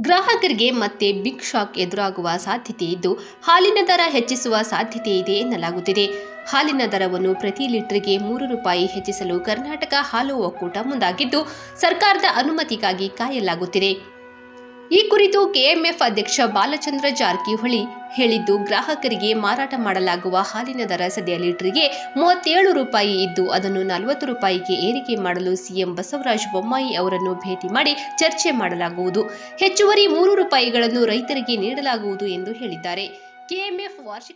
ಗ್ರಾಹಕರಿಗೆ ಮತ್ತೆ big shock ಎದುರಾಗುವ ಸಾಧ್ಯತೆ ಇದ್ದು, ಹಾಲಿನ ದರ ಹೆಚ್ಚಿಸುವ ಸಾಧ್ಯತೆ ಇದೆ ಎನ್ನಲಾಗುತ್ತಿದೆ. ಹಾಲಿನ ದರವನ್ನು ಪ್ರತಿ ಲೀಟರ್ಗೆ ಮೂರು ರೂಪಾಯಿ ಹೆಚ್ಚಿಸಲು ಕರ್ನಾಟಕ ಹಾಲು ಒಕ್ಕೂಟ ಮುಂದಾಗಿದ್ದು, ಸರ್ಕಾರದ ಅನುಮತಿಗಾಗಿ ಕಾಯಲಾಗುತ್ತಿದೆ. ಈ ಕುರಿತು ಕೆಎಂಎಫ್ ಅಧ್ಯಕ್ಷ ಬಾಲಚಂದ್ರ ಜಾರಕಿಹೊಳಿ ಹೇಳಿದ್ದು, ಗ್ರಾಹಕರಿಗೆ ಮಾರಾಟ ಮಾಡಲಾಗುವ ಹಾಲಿನ ದರ ಸದ್ಯ ಲೀಟರ್ಗೆ ಮೂವತ್ತೇಳು ರೂಪಾಯಿ ಇದ್ದು, ಅದನ್ನು ನಲವತ್ತು ರೂಪಾಯಿಗೆ ಏರಿಕೆ ಮಾಡಲು ಸಿಎಂ ಬಸವರಾಜ ಬೊಮ್ಮಾಯಿ ಅವರನ್ನು ಭೇಟಿ ಮಾಡಿ ಚರ್ಚೆ ಮಾಡಲಾಗುವುದು. ಹೆಚ್ಚುವರಿ ಮೂರು ರೂಪಾಯಿಗಳನ್ನು ರೈತರಿಗೆ ನೀಡಲಾಗುವುದು ಎಂದು ಹೇಳಿದ್ದಾರೆ. ಕೆಎಂಎಫ್ ವಾರ್ಷಿಕ